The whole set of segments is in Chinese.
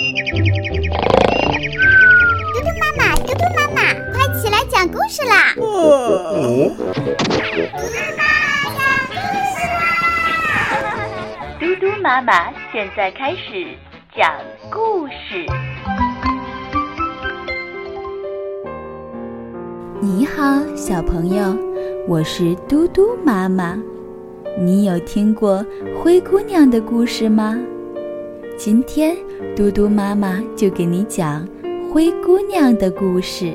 嘟嘟妈妈，嘟嘟妈妈，快起来讲故事啦！嘟嘟妈妈讲故事啦！嘟嘟妈妈现在开始讲故事。你好，小朋友，我是嘟嘟妈妈。你有听过灰姑娘的故事吗？今天嘟嘟妈妈就给你讲灰姑娘的故事。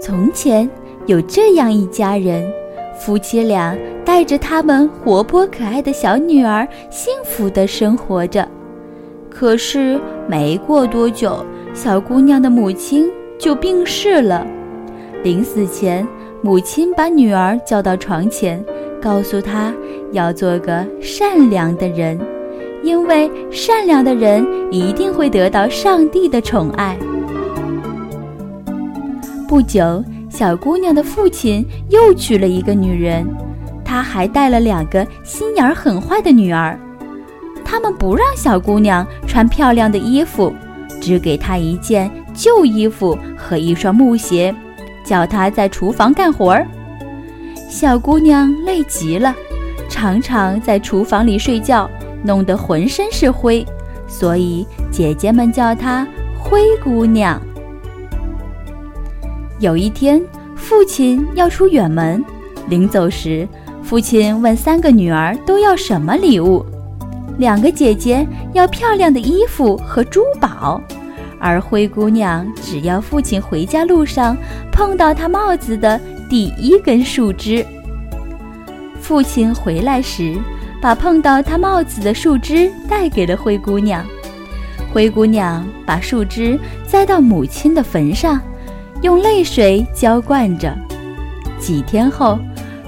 从前有这样一家人，夫妻俩带着他们活泼可爱的小女儿，幸福的生活着。可是没过多久，小姑娘的母亲就病逝了。临死前。母亲把女儿叫到床前，告诉她要做个善良的人，因为善良的人一定会得到上帝的宠爱。不久，小姑娘的父亲又娶了一个女人，他还带了两个心眼很坏的女儿。他们不让小姑娘穿漂亮的衣服，只给她一件旧衣服和一双木鞋。叫她在厨房干活儿，小姑娘累极了，常常在厨房里睡觉，弄得浑身是灰，所以姐姐们叫她灰姑娘。有一天，父亲要出远门，临走时，父亲问三个女儿都要什么礼物，两个姐姐要漂亮的衣服和珠宝。而灰姑娘只要父亲回家路上碰到她帽子的第一根树枝。父亲回来时，把碰到她帽子的树枝带给了灰姑娘。灰姑娘把树枝栽到母亲的坟上，用泪水浇灌着。几天后，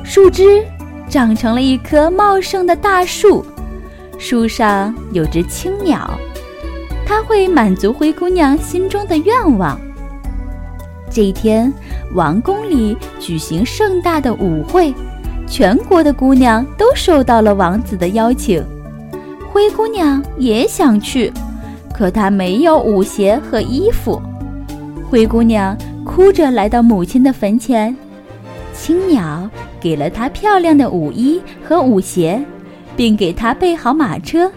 树枝长成了一棵茂盛的大树，树上有只青鸟。它会满足灰姑娘心中的愿望。这一天，王宫里举行盛大的舞会，全国的姑娘都受到了王子的邀请。灰姑娘也想去，可她没有舞鞋和衣服。灰姑娘哭着来到母亲的坟前，青鸟给了她漂亮的舞衣和舞鞋，并给她备好马车。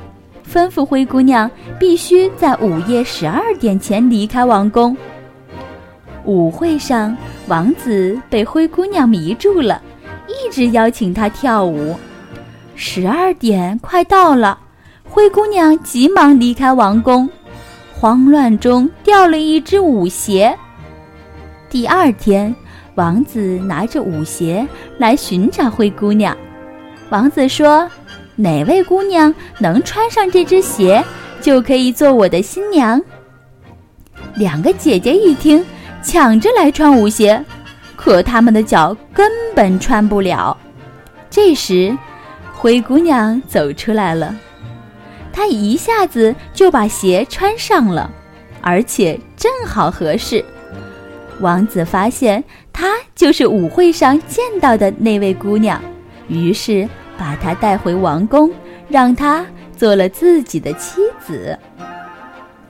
吩咐灰姑娘必须在午夜十二点前离开王宫。舞会上，王子被灰姑娘迷住了，一直邀请她跳舞。十二点快到了，灰姑娘急忙离开王宫，慌乱中掉了一只舞鞋。第二天，王子拿着舞鞋来寻找灰姑娘。王子说。哪位姑娘能穿上这只鞋，就可以做我的新娘。两个姐姐一听，抢着来穿舞鞋，可他们的脚根本穿不了。这时，灰姑娘走出来了，她一下子就把鞋穿上了，而且正好合适。王子发现她就是舞会上见到的那位姑娘，于是。把她带回王宫，让她做了自己的妻子。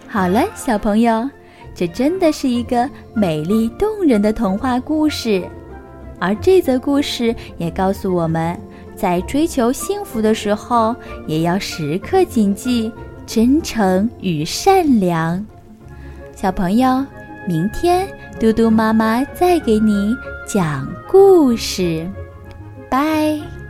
好了，小朋友，这真的是一个美丽动人的童话故事。而这则故事也告诉我们，在追求幸福的时候，也要时刻谨记真诚与善良。小朋友，明天嘟嘟妈妈再给你讲故事，拜。